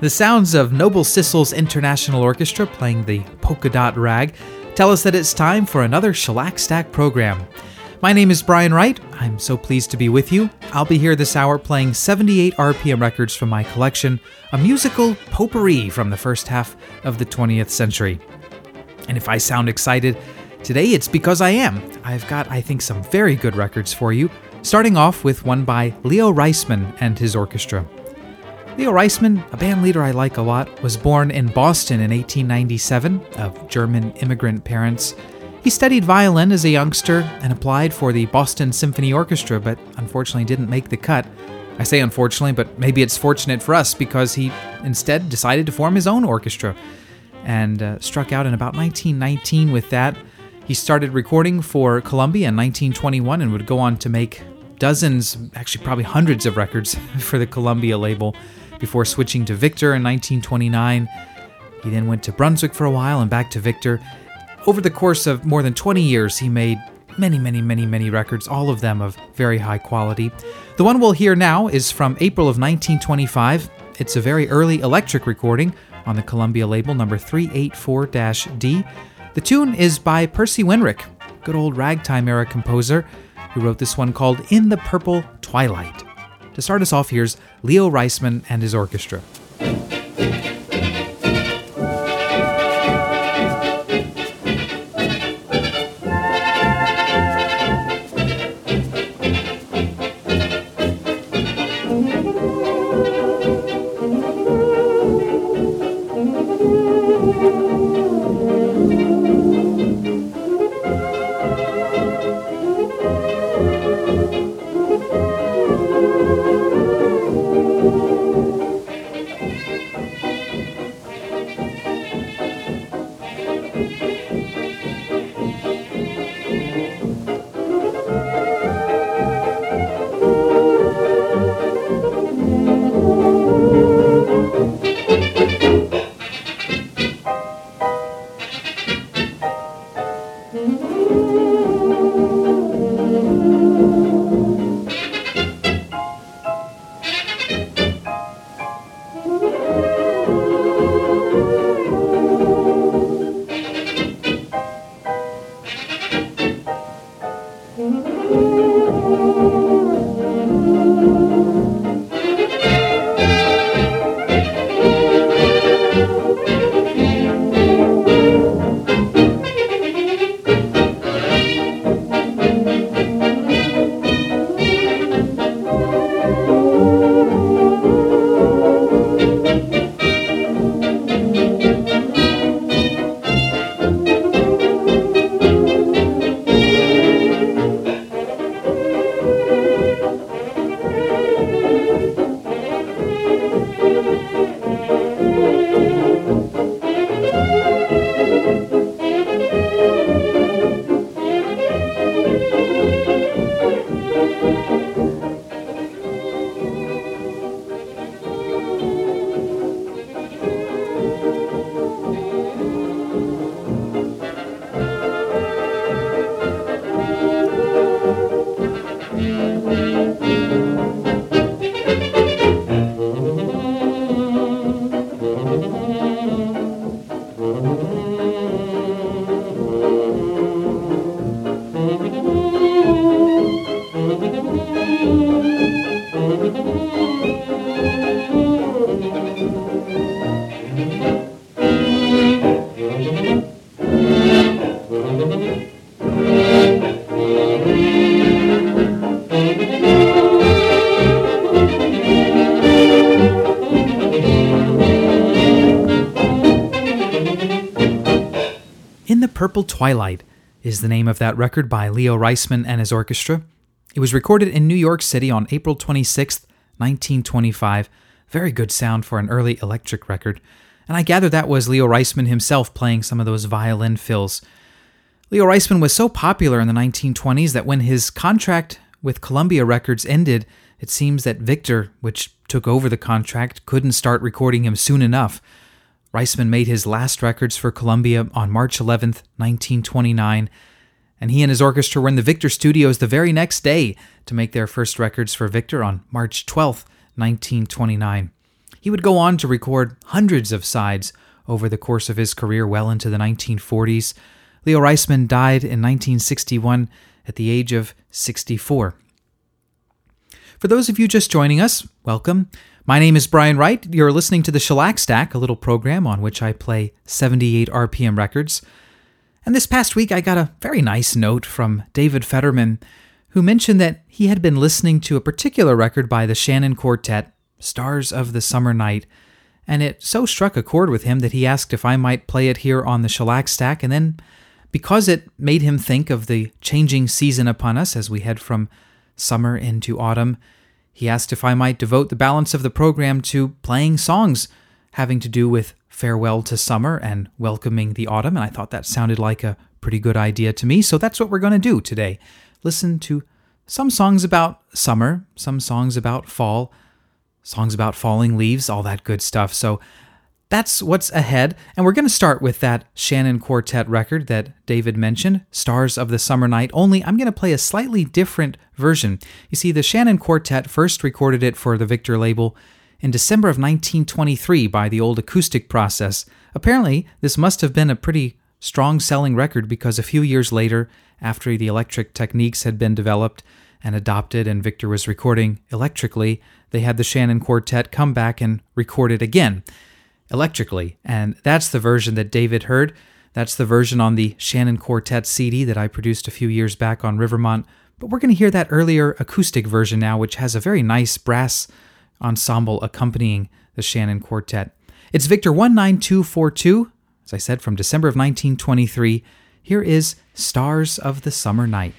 The sounds of Noble Sissles International Orchestra playing the polka dot rag tell us that it's time for another Shellac Stack program. My name is Brian Wright. I'm so pleased to be with you. I'll be here this hour playing 78 RPM records from my collection, a musical potpourri from the first half of the 20th century. And if I sound excited, today it's because I am. I've got, I think, some very good records for you, starting off with one by Leo Reisman and his orchestra. Leo Reisman, a band leader I like a lot, was born in Boston in 1897 of German immigrant parents. He studied violin as a youngster and applied for the Boston Symphony Orchestra, but unfortunately didn't make the cut. I say unfortunately, but maybe it's fortunate for us because he instead decided to form his own orchestra and uh, struck out in about 1919 with that. He started recording for Columbia in 1921 and would go on to make dozens, actually, probably hundreds of records for the Columbia label before switching to Victor in 1929. He then went to Brunswick for a while and back to Victor. Over the course of more than 20 years, he made many, many, many, many records, all of them of very high quality. The one we'll hear now is from April of 1925. It's a very early electric recording on the Columbia label, number 384 D. The tune is by Percy Wenrich, good old ragtime era composer, who wrote this one called In the Purple Twilight. To start us off, here's Leo Reisman and his orchestra. Twilight is the name of that record by Leo Reisman and his orchestra. It was recorded in New York City on April 26, 1925. Very good sound for an early electric record. And I gather that was Leo Reisman himself playing some of those violin fills. Leo Reisman was so popular in the 1920s that when his contract with Columbia Records ended, it seems that Victor, which took over the contract, couldn't start recording him soon enough. Reisman made his last records for Columbia on March 11, 1929, and he and his orchestra were in the Victor studios the very next day to make their first records for Victor on March 12, 1929. He would go on to record hundreds of sides over the course of his career well into the 1940s. Leo Reisman died in 1961 at the age of 64. For those of you just joining us, welcome. My name is Brian Wright. You're listening to the Shellac Stack, a little program on which I play 78 RPM records. And this past week, I got a very nice note from David Fetterman, who mentioned that he had been listening to a particular record by the Shannon Quartet, Stars of the Summer Night, and it so struck a chord with him that he asked if I might play it here on the Shellac Stack, and then because it made him think of the changing season upon us as we head from summer into autumn, he asked if I might devote the balance of the program to playing songs having to do with farewell to summer and welcoming the autumn, and I thought that sounded like a pretty good idea to me, so that's what we're going to do today. Listen to some songs about summer, some songs about fall, songs about falling leaves, all that good stuff. So that's what's ahead. And we're going to start with that Shannon Quartet record that David mentioned, Stars of the Summer Night. Only I'm going to play a slightly different version. You see, the Shannon Quartet first recorded it for the Victor label in December of 1923 by the old acoustic process. Apparently, this must have been a pretty strong selling record because a few years later, after the electric techniques had been developed and adopted and Victor was recording electrically, they had the Shannon Quartet come back and record it again electrically. And that's the version that David heard. That's the version on the Shannon Quartet CD that I produced a few years back on Rivermont. But we're going to hear that earlier acoustic version now, which has a very nice brass ensemble accompanying the Shannon Quartet. It's Victor 19242, as I said, from December of 1923. Here is Stars of the Summer Night.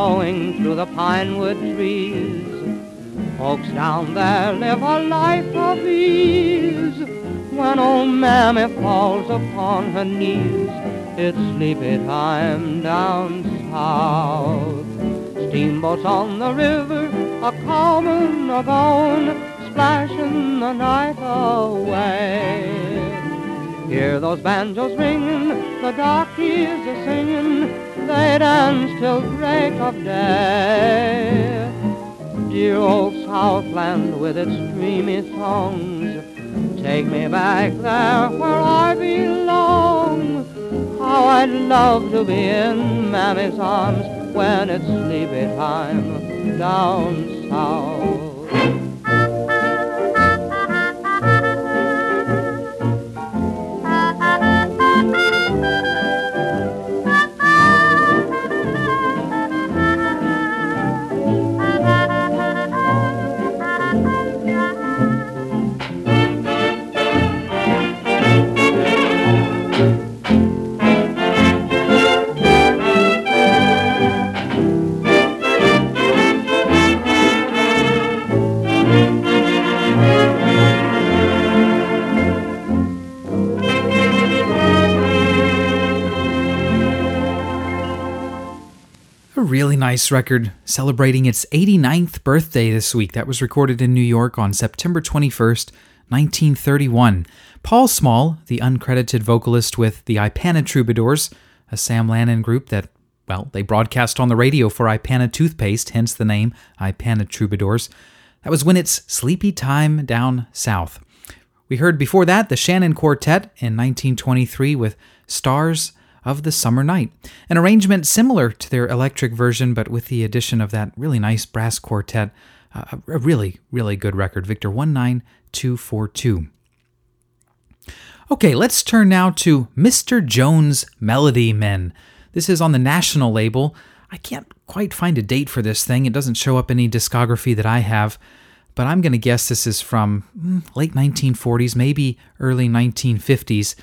Blowing through the pine wood trees. Folks down there live a life of ease. When old mammy falls upon her knees, it's sleepy time down south. Steamboats on the river are common, a going, splashing the night away. Hear those banjos ringing, the darkies are singing, they till break of day. Dear old Southland with its dreamy songs, take me back there where I belong. How I'd love to be in Mammy's arms when it's sleepy time down south. Really nice record celebrating its 89th birthday this week. That was recorded in New York on September 21st, 1931. Paul Small, the uncredited vocalist with the Ipana Troubadours, a Sam Lanin group that, well, they broadcast on the radio for Ipana toothpaste, hence the name Ipana Troubadours. That was when it's sleepy time down south. We heard before that the Shannon Quartet in 1923 with Stars of the Summer Night, an arrangement similar to their electric version, but with the addition of that really nice brass quartet. Uh, a really, really good record, Victor 19242. Okay, let's turn now to Mr. Jones Melody Men. This is on the national label. I can't quite find a date for this thing. It doesn't show up any discography that I have, but I'm going to guess this is from mm, late 1940s, maybe early 1950s.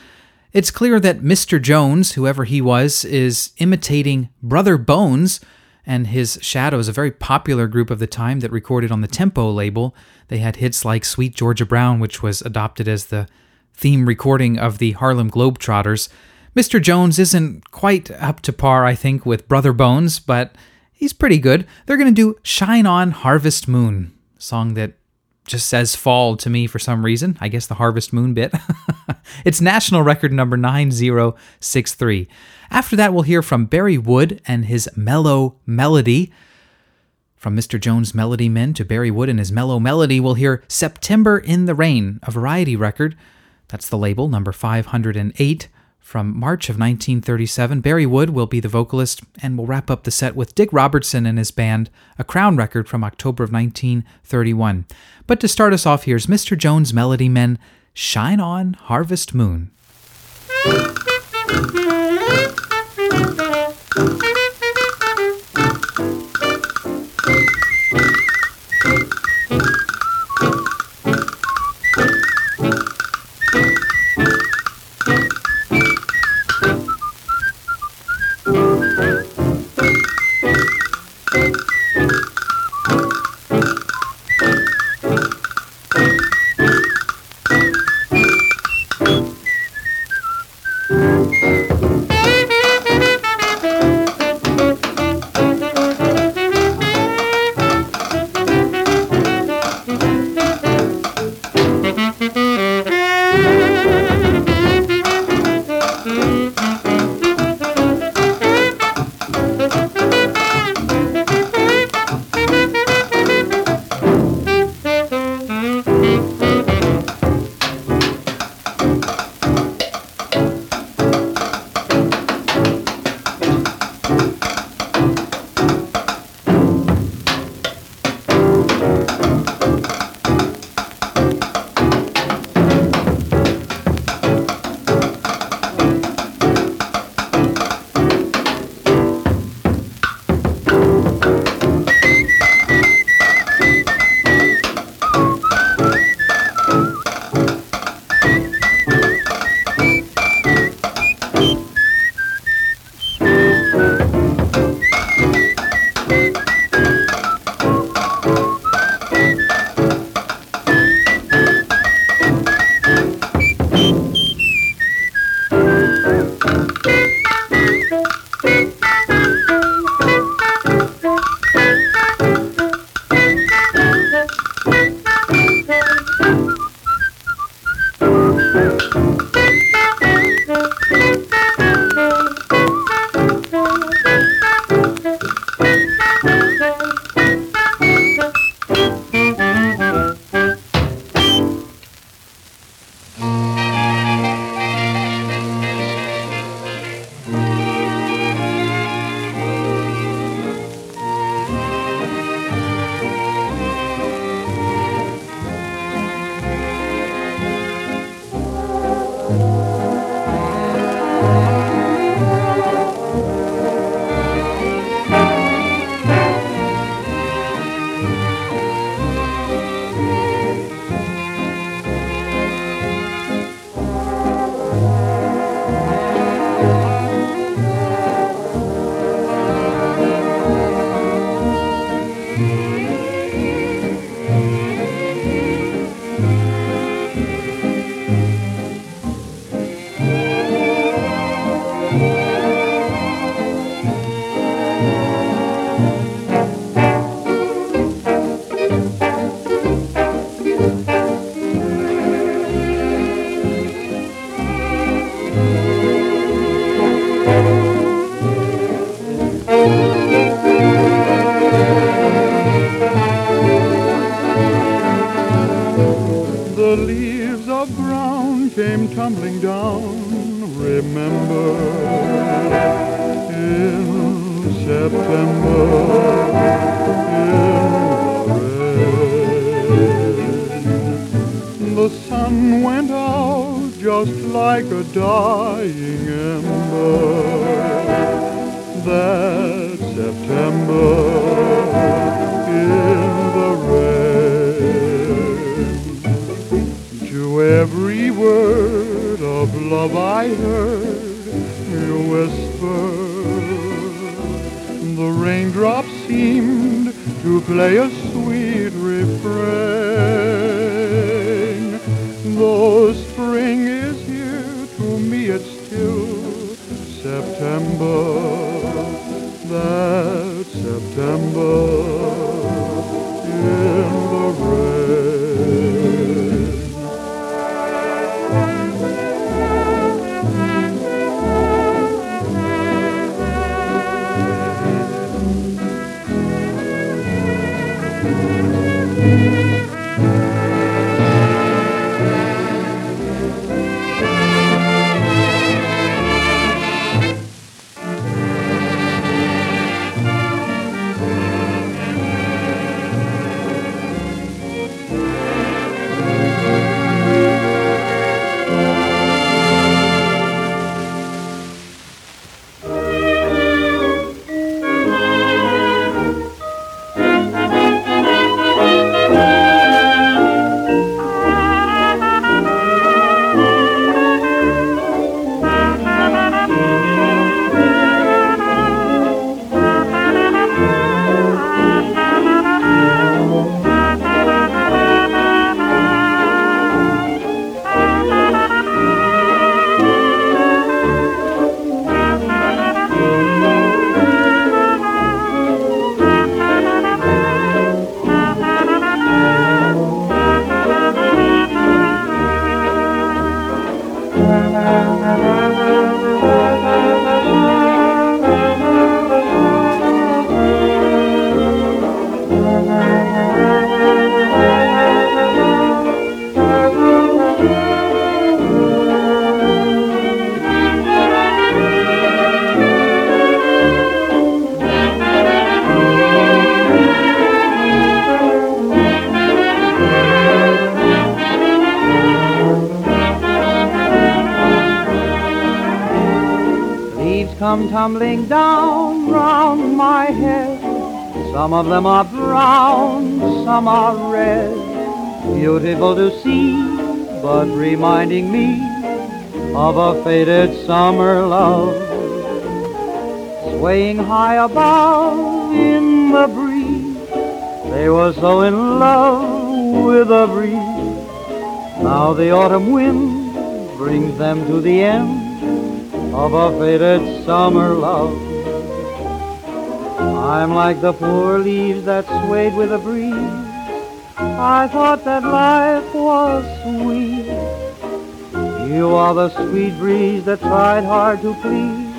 It's clear that Mr. Jones, whoever he was, is imitating Brother Bones and his Shadows, a very popular group of the time that recorded on the Tempo label. They had hits like Sweet Georgia Brown, which was adopted as the theme recording of the Harlem Globetrotters. Mr. Jones isn't quite up to par, I think, with Brother Bones, but he's pretty good. They're going to do Shine On Harvest Moon, song that just says fall to me for some reason. I guess the Harvest Moon bit. it's national record number 9063. After that, we'll hear from Barry Wood and his Mellow Melody. From Mr. Jones' Melody Men to Barry Wood and his Mellow Melody, we'll hear September in the Rain, a variety record. That's the label, number 508 from March of 1937. Barry Wood will be the vocalist, and we'll wrap up the set with Dick Robertson and his band, a Crown record from October of 1931. But to start us off, here's Mr. Jones' Melody Men Shine On Harvest Moon. Some of them are brown, some are red. Beautiful to see, but reminding me of a faded summer love. Swaying high above in the breeze, they were so in love with the breeze. Now the autumn wind brings them to the end of a faded summer love. I'm like the poor leaves that swayed with the breeze. I thought that life was sweet. You are the sweet breeze that tried hard to please,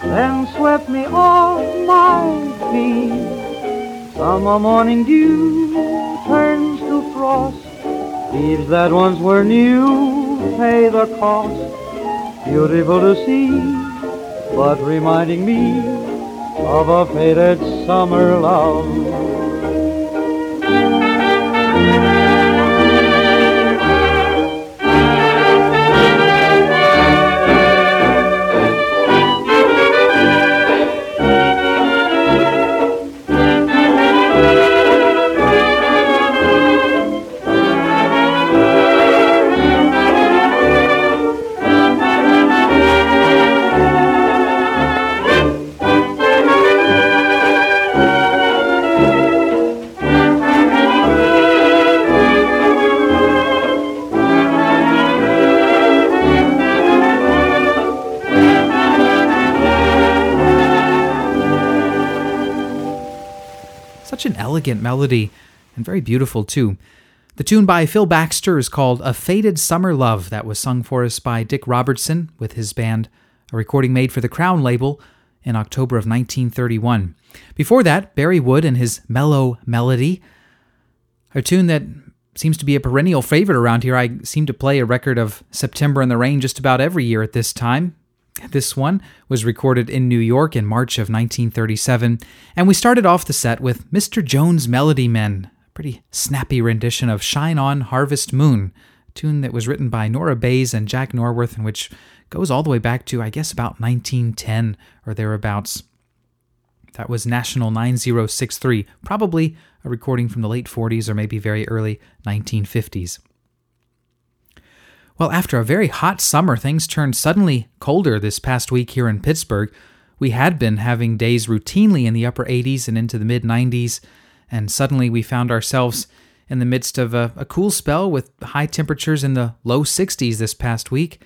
then swept me off my feet. Summer morning dew turns to frost. Leaves that once were new pay the cost beautiful to see, but reminding me of a faded summer love. Elegant melody and very beautiful too. The tune by Phil Baxter is called A Faded Summer Love, that was sung for us by Dick Robertson with his band, a recording made for the Crown label in October of 1931. Before that, Barry Wood and his Mellow Melody, a tune that seems to be a perennial favorite around here. I seem to play a record of September in the Rain just about every year at this time. This one was recorded in New York in March of 1937, and we started off the set with Mr. Jones' Melody Men, a pretty snappy rendition of Shine On Harvest Moon, a tune that was written by Nora Bayes and Jack Norworth, and which goes all the way back to, I guess, about 1910 or thereabouts. That was National 9063, probably a recording from the late 40s or maybe very early 1950s. Well, after a very hot summer, things turned suddenly colder this past week here in Pittsburgh. We had been having days routinely in the upper 80s and into the mid 90s, and suddenly we found ourselves in the midst of a, a, cool spell with high temperatures in the low 60s this past week.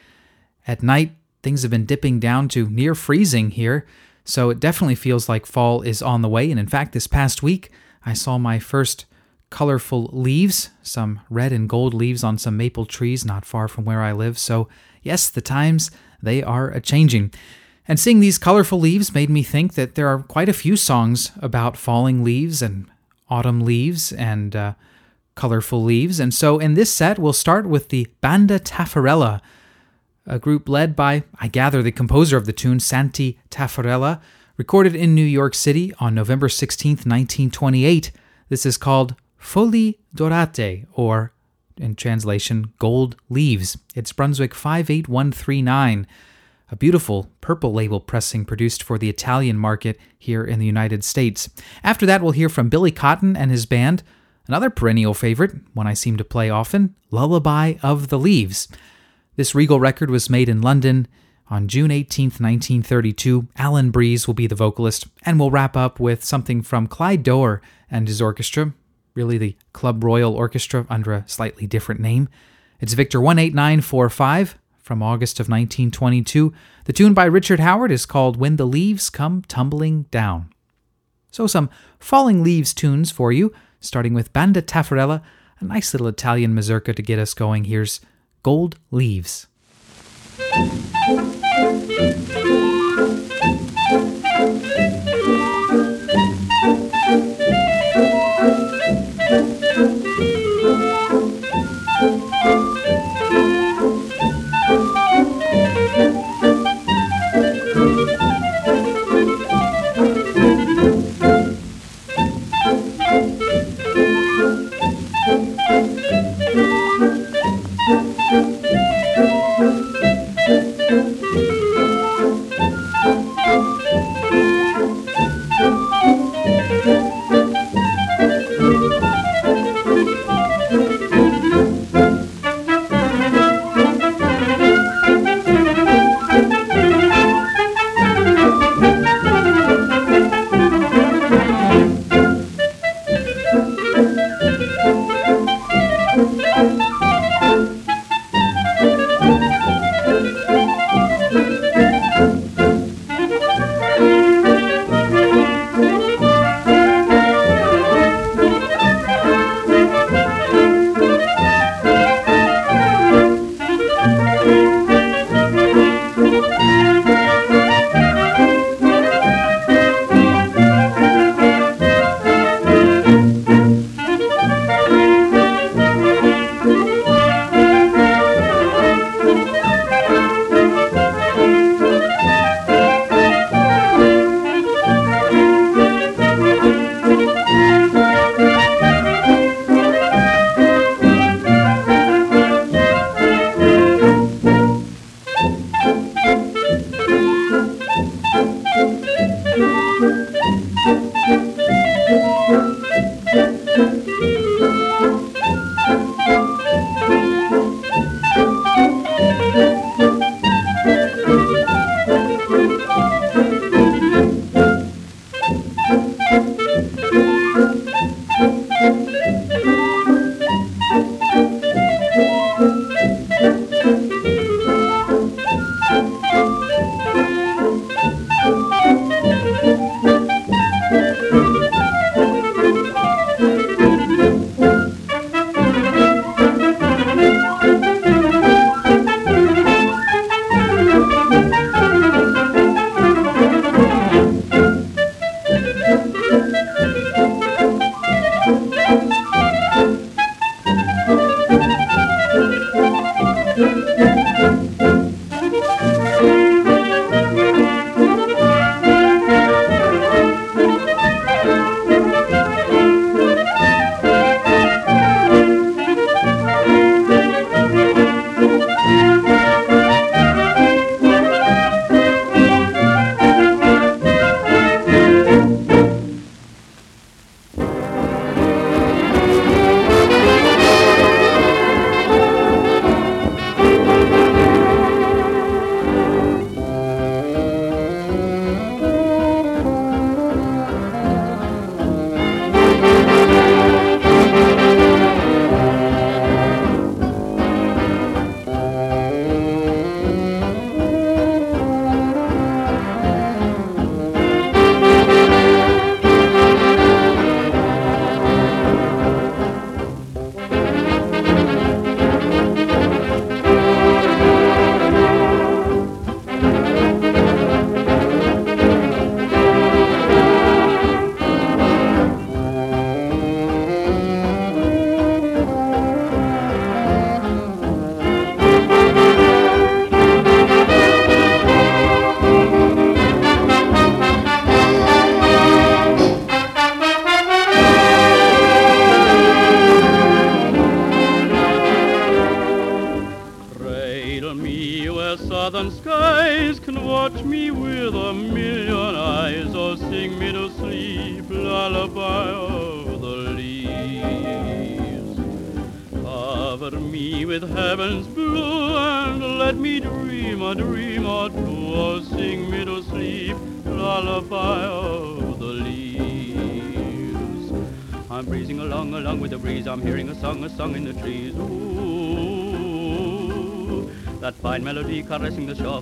At night, things have been dipping down to near freezing here, so it definitely feels like fall is on the way. And in fact, this past week, I saw my first colorful leaves, some red and gold leaves on some maple trees not far from where I live. So, yes, the times, they are a changing. And seeing these colorful leaves made me think that there are quite a few songs about falling leaves and autumn leaves and uh, colorful leaves. And so in this set, we'll start with the Banda Taffarella, a group led by, I gather, the composer of the tune, Santi Taffarella, recorded in New York City on November 16, 1928. This is called Foglie Dorate, or in translation, Gold Leaves. It's Brunswick 58139, a beautiful purple label pressing produced for the Italian market here in the United States. After that, we'll hear from Billy Cotton and his band, another perennial favorite, one I seem to play often, Lullaby of the Leaves. This regal record was made in London on June 18, 1932. Alan Breeze will be the vocalist, and we'll wrap up with something from Clyde Doerr and his orchestra, really the Club Royal Orchestra under a slightly different name. It's Victor 18945 from August of 1922. The tune by Richard Howard is called When the Leaves Come Tumbling Down. So, some falling leaves tunes for you, starting with Banda Taffarella, a nice little Italian mazurka to get us going. Here's Gold Leaves.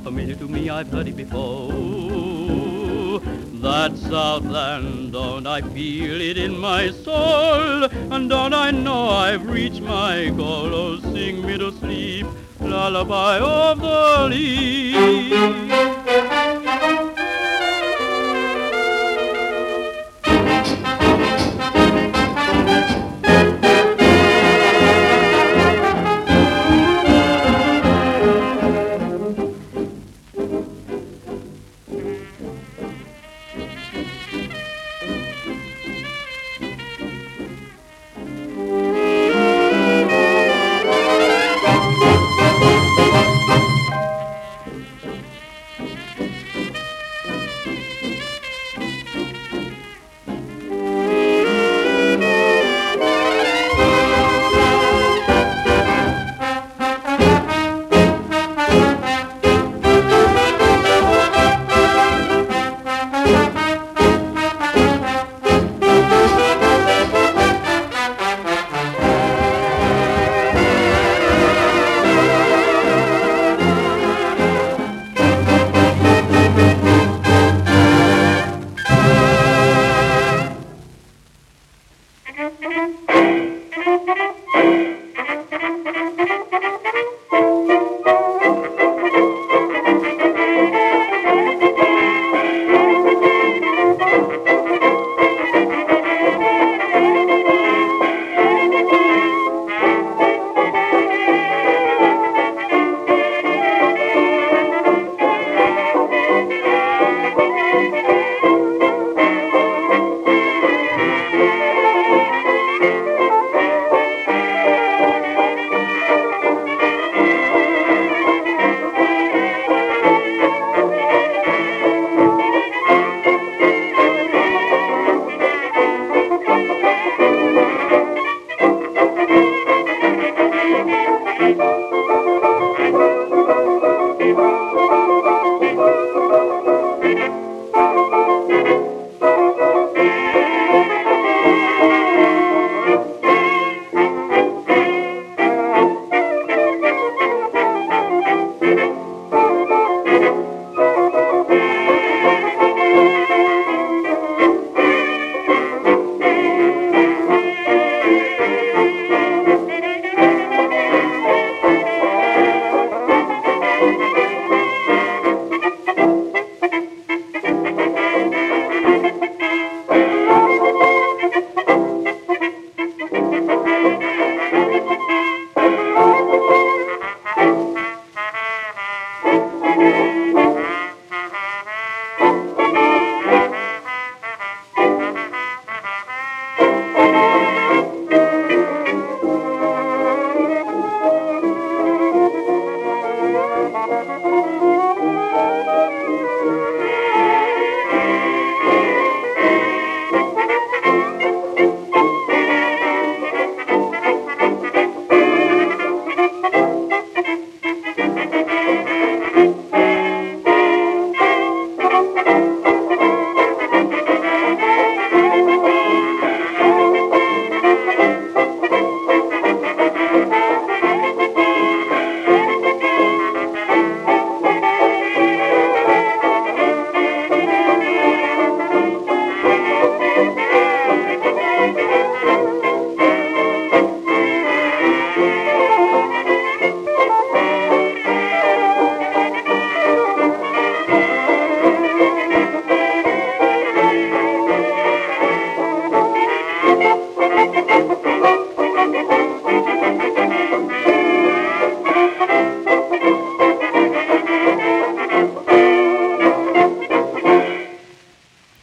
Familiar to me. I've heard it before that Southland, don't I feel it in my soul? And don't I know I've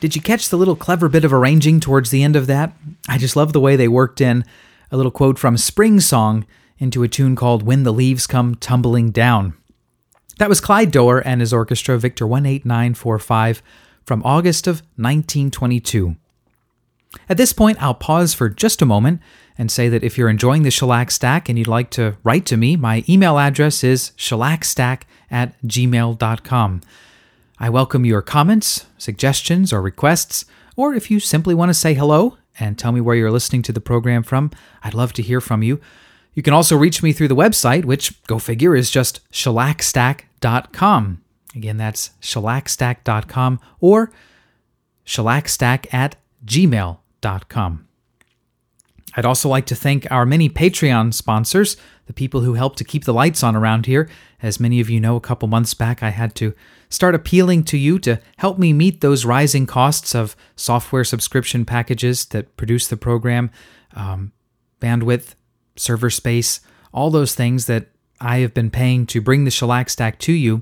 Did you catch the little clever bit of arranging towards the end of that? I just love the way they worked in a little quote from Spring Song into a tune called When the Leaves Come Tumbling Down. That was Clyde Doerr and his orchestra, Victor 18945, from August of 1922. At this point, I'll pause for just a moment and say that if you're enjoying the Shellac Stack and you'd like to write to me, my email address is shellacstack at gmail.com. I welcome your comments, suggestions, or requests, or if you simply want to say hello and tell me where you're listening to the program from, I'd love to hear from you. You can also reach me through the website, which, go figure, is just shellacstack.com. Again, that's shellacstack.com or shellacstack at gmail.com. I'd also like to thank our many Patreon sponsors, the people who help to keep the lights on around here. As many of you know, a couple months back I had to start appealing to you to help me meet those rising costs of software subscription packages that produce the program, um, bandwidth, server space, all those things that I have been paying to bring the Shellac Stack to you.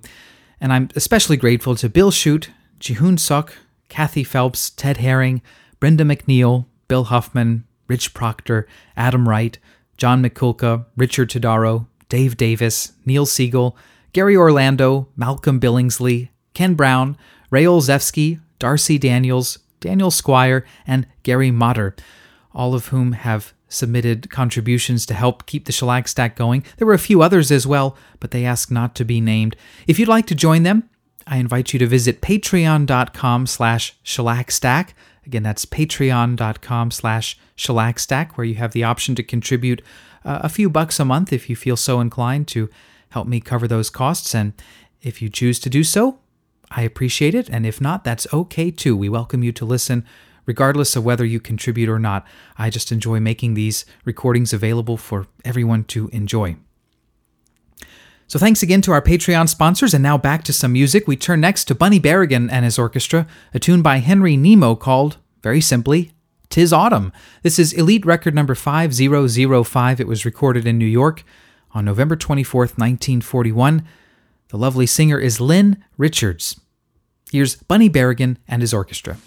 And I'm especially grateful to Bill Shute, Jihoon Suk, Kathy Phelps, Ted Herring, Brenda McNeil, Bill Huffman, Rich Proctor, Adam Wright, John McCulka, Richard Todaro, Dave Davis, Neil Siegel, Gary Orlando, Malcolm Billingsley, Ken Brown, Ray Olzewski, Darcy Daniels, Daniel Squire, and Gary Motter, all of whom have submitted contributions to help keep the shellac stack going. There were a few others as well, but they asked not to be named. If you'd like to join them, I invite you to visit patreon.com slash shellac-stack. Again, that's patreon.com slash shellac-stack, where you have the option to contribute uh, a few bucks a month if you feel so inclined to help me cover those costs. And if you choose to do so, I appreciate it. And if not, that's okay too. We welcome you to listen regardless of whether you contribute or not. I just enjoy making these recordings available for everyone to enjoy. So thanks again to our Patreon sponsors, and now back to some music. We turn next to Bunny Berigan and his orchestra, a tune by Henry Nemo called, very simply, Tis Autumn. This is Elite Record number 5005. It was recorded in New York on November 24th, 1941. The lovely singer is Lynn Richards. Here's Bunny Berigan and his orchestra.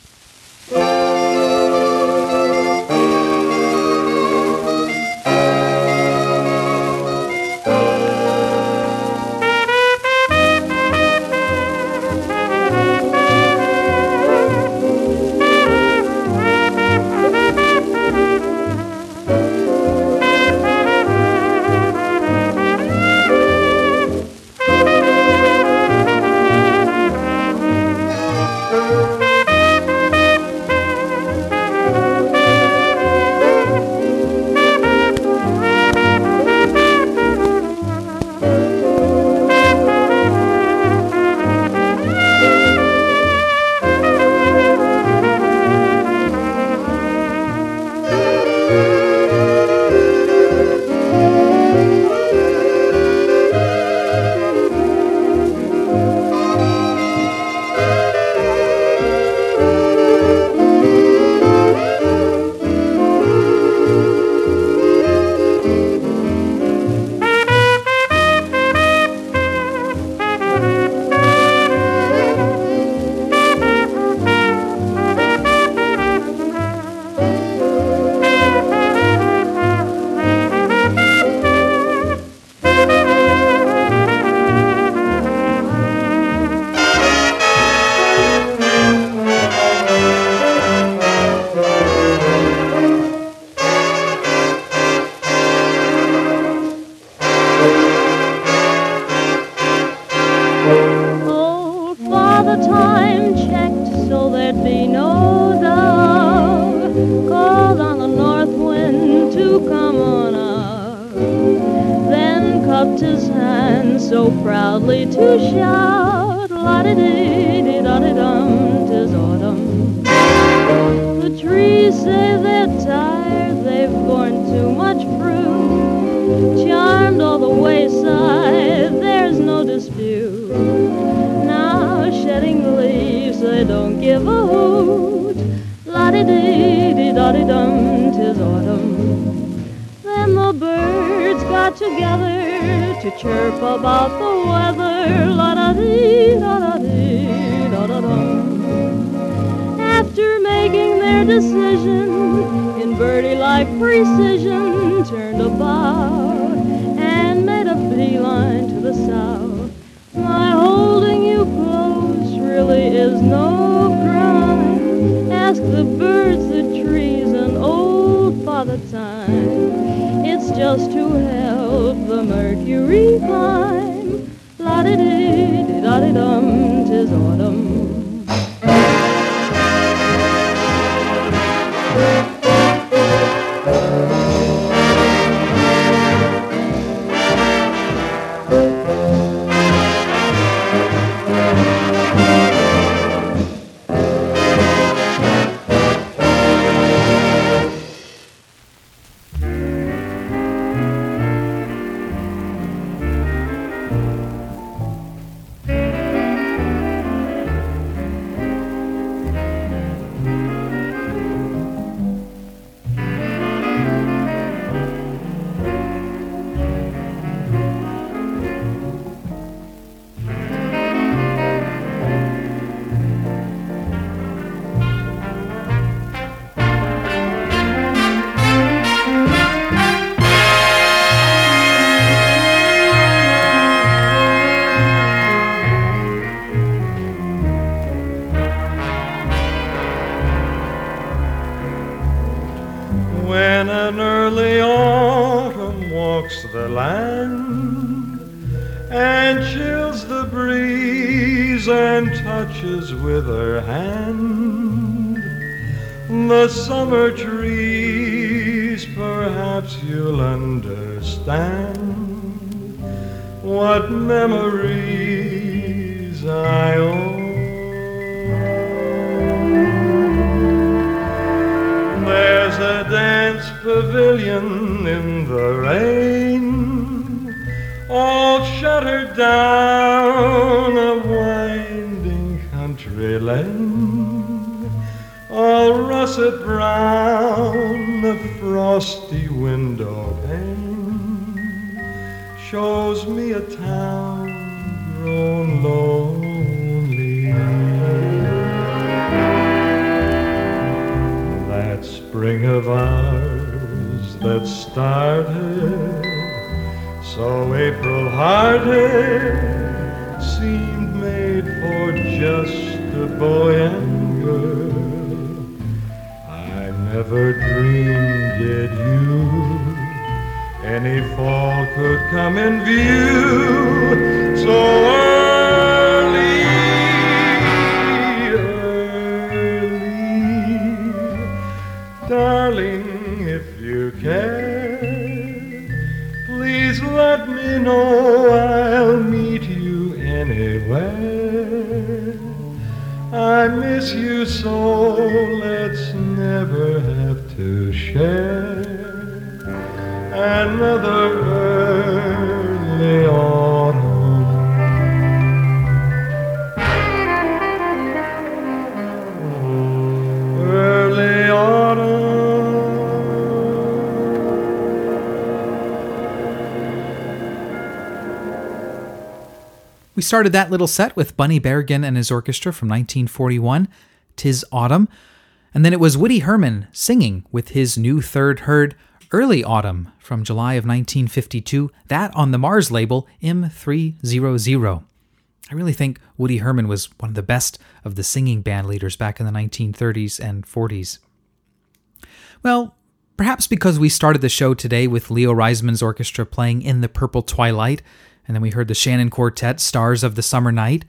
Just to help the mercury climb. pavilion in the rain, all shuttered down a winding country lane, all russet brown, the frosty window pane shows me a town grown lonely. spring of ours that started so April hearted seemed made for just a boy and girl. I never dreamed that you any fall could come in view so early. know I'll meet you anywhere. I miss you so, let's never have to share another. We started that little set with Bunny Berigan and his orchestra from 1941, Tis Autumn, and then it was Woody Herman singing with his new third Herd Early Autumn from July of 1952, that on the Mars label M300. I really think Woody Herman was one of the best of the singing band leaders back in the 1930s and 40s. Well, perhaps because we started the show today with Leo Reisman's orchestra playing In the Purple Twilight, and then we heard the Shannon Quartet, Stars of the Summer Night.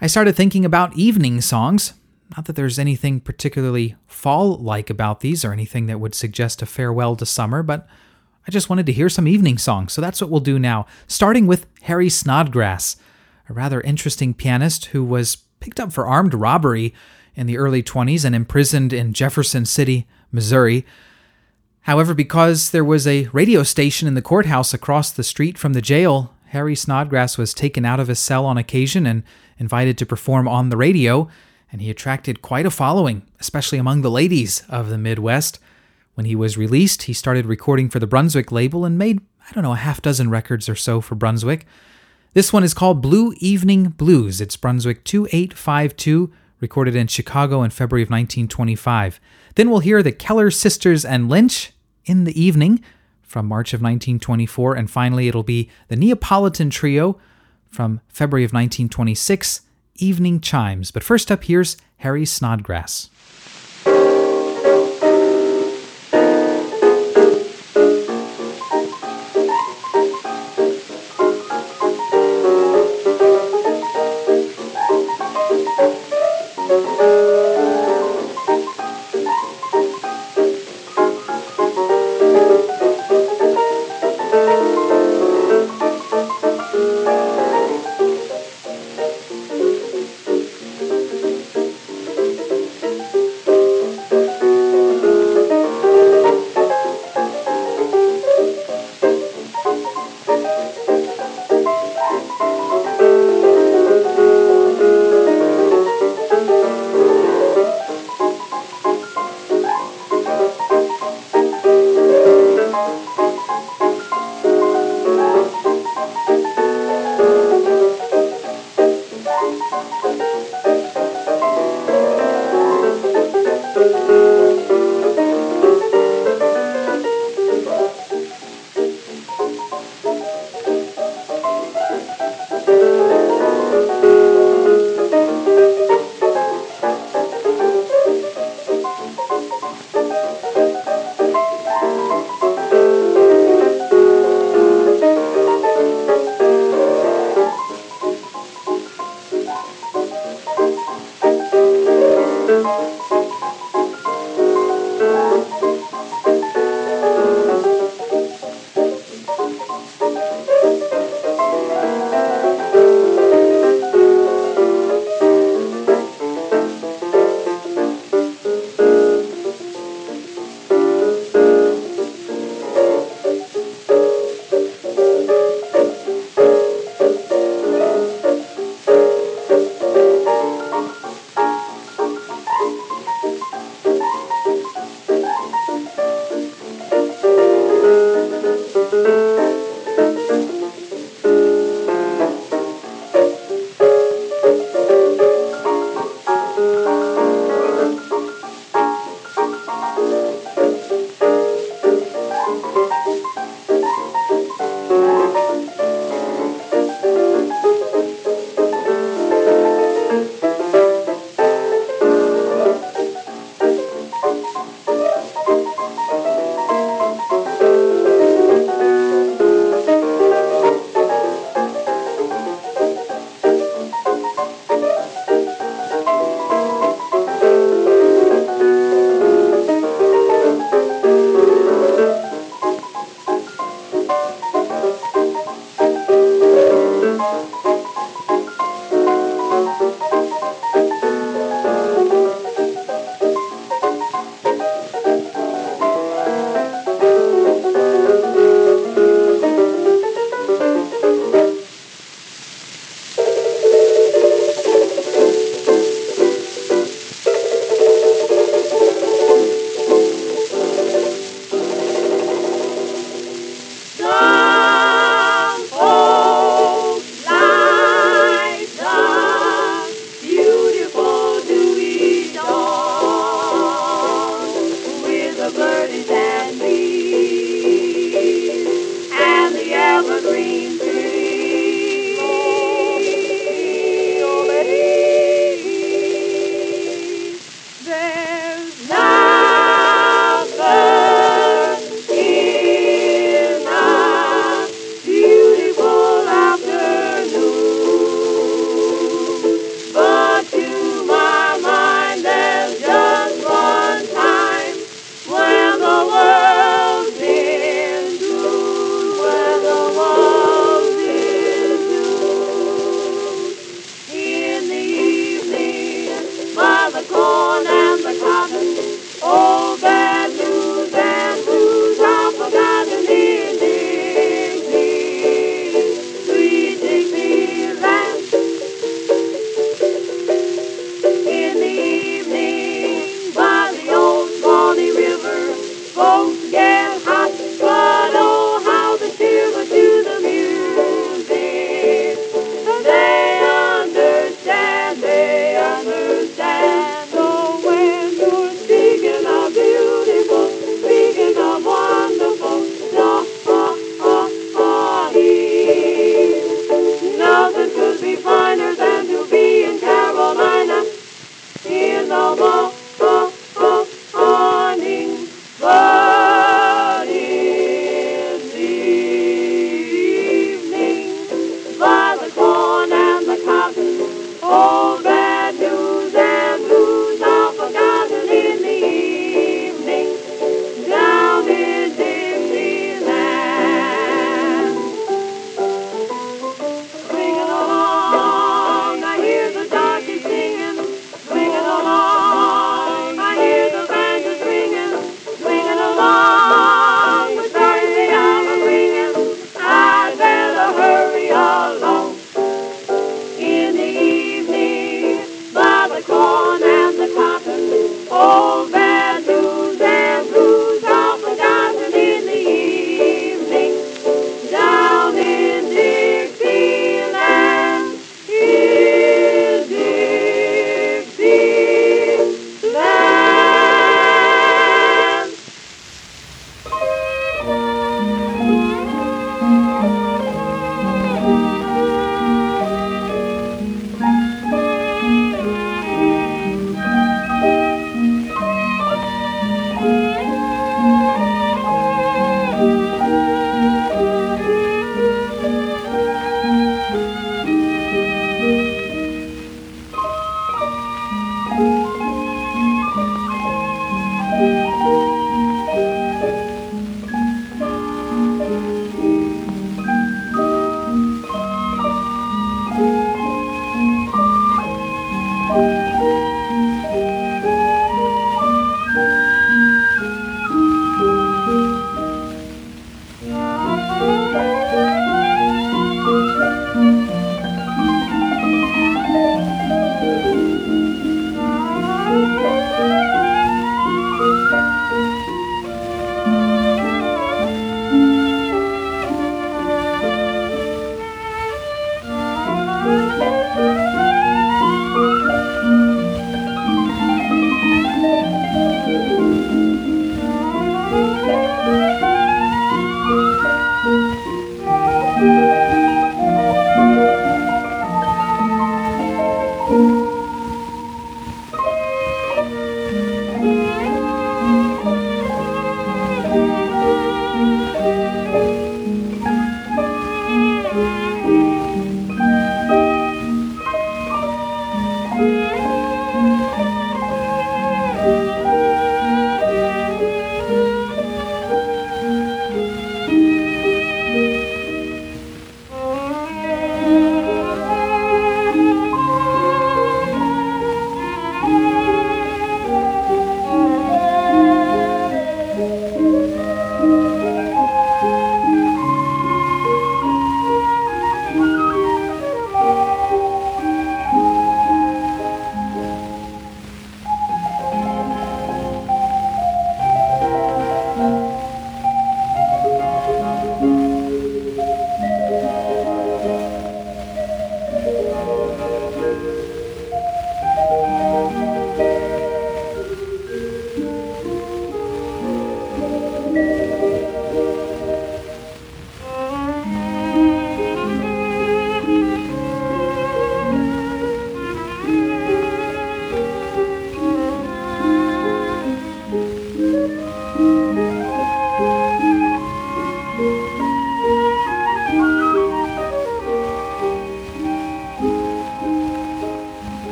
I started thinking about evening songs. Not that there's anything particularly fall like about these or anything that would suggest a farewell to summer, but I just wanted to hear some evening songs, so that's what we'll do now, starting with Harry Snodgrass, a rather interesting pianist who was picked up for armed robbery in the early 20s and imprisoned in Jefferson City, Missouri. However, because there was a radio station in the courthouse across the street from the jail, Harry Snodgrass was taken out of his cell on occasion and invited to perform on the radio, and he attracted quite a following, especially among the ladies of the Midwest. When he was released, he started recording for the Brunswick label and made, I don't know, a half dozen records or so for Brunswick. This one is called Blue Evening Blues. It's Brunswick 2852, recorded in Chicago in February of 1925. Then we'll hear the Keller Sisters and Lynch in the evening from March of 1924, and finally it'll be the Neapolitan Trio from February of 1926, Evening Chimes. But first up, here's Harry Snodgrass.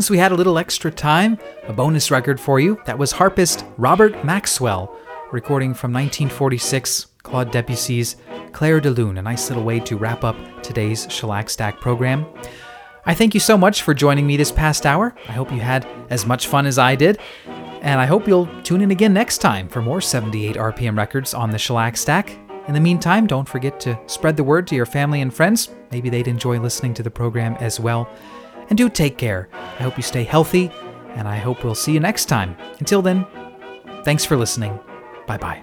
Since we had a little extra time, a bonus record for you. That was harpist Robert Maxwell, recording from 1946, Claude Debussy's Clair de Lune, a nice little way to wrap up today's Shellac Stack program. I thank you so much for joining me this past hour. I hope you had as much fun as I did. And I hope you'll tune in again next time for more 78 RPM records on the Shellac Stack. In the meantime, don't forget to spread the word to your family and friends. Maybe they'd enjoy listening to the program as well and do take care. I hope you stay healthy, and I hope we'll see you next time. Until then, thanks for listening. Bye bye.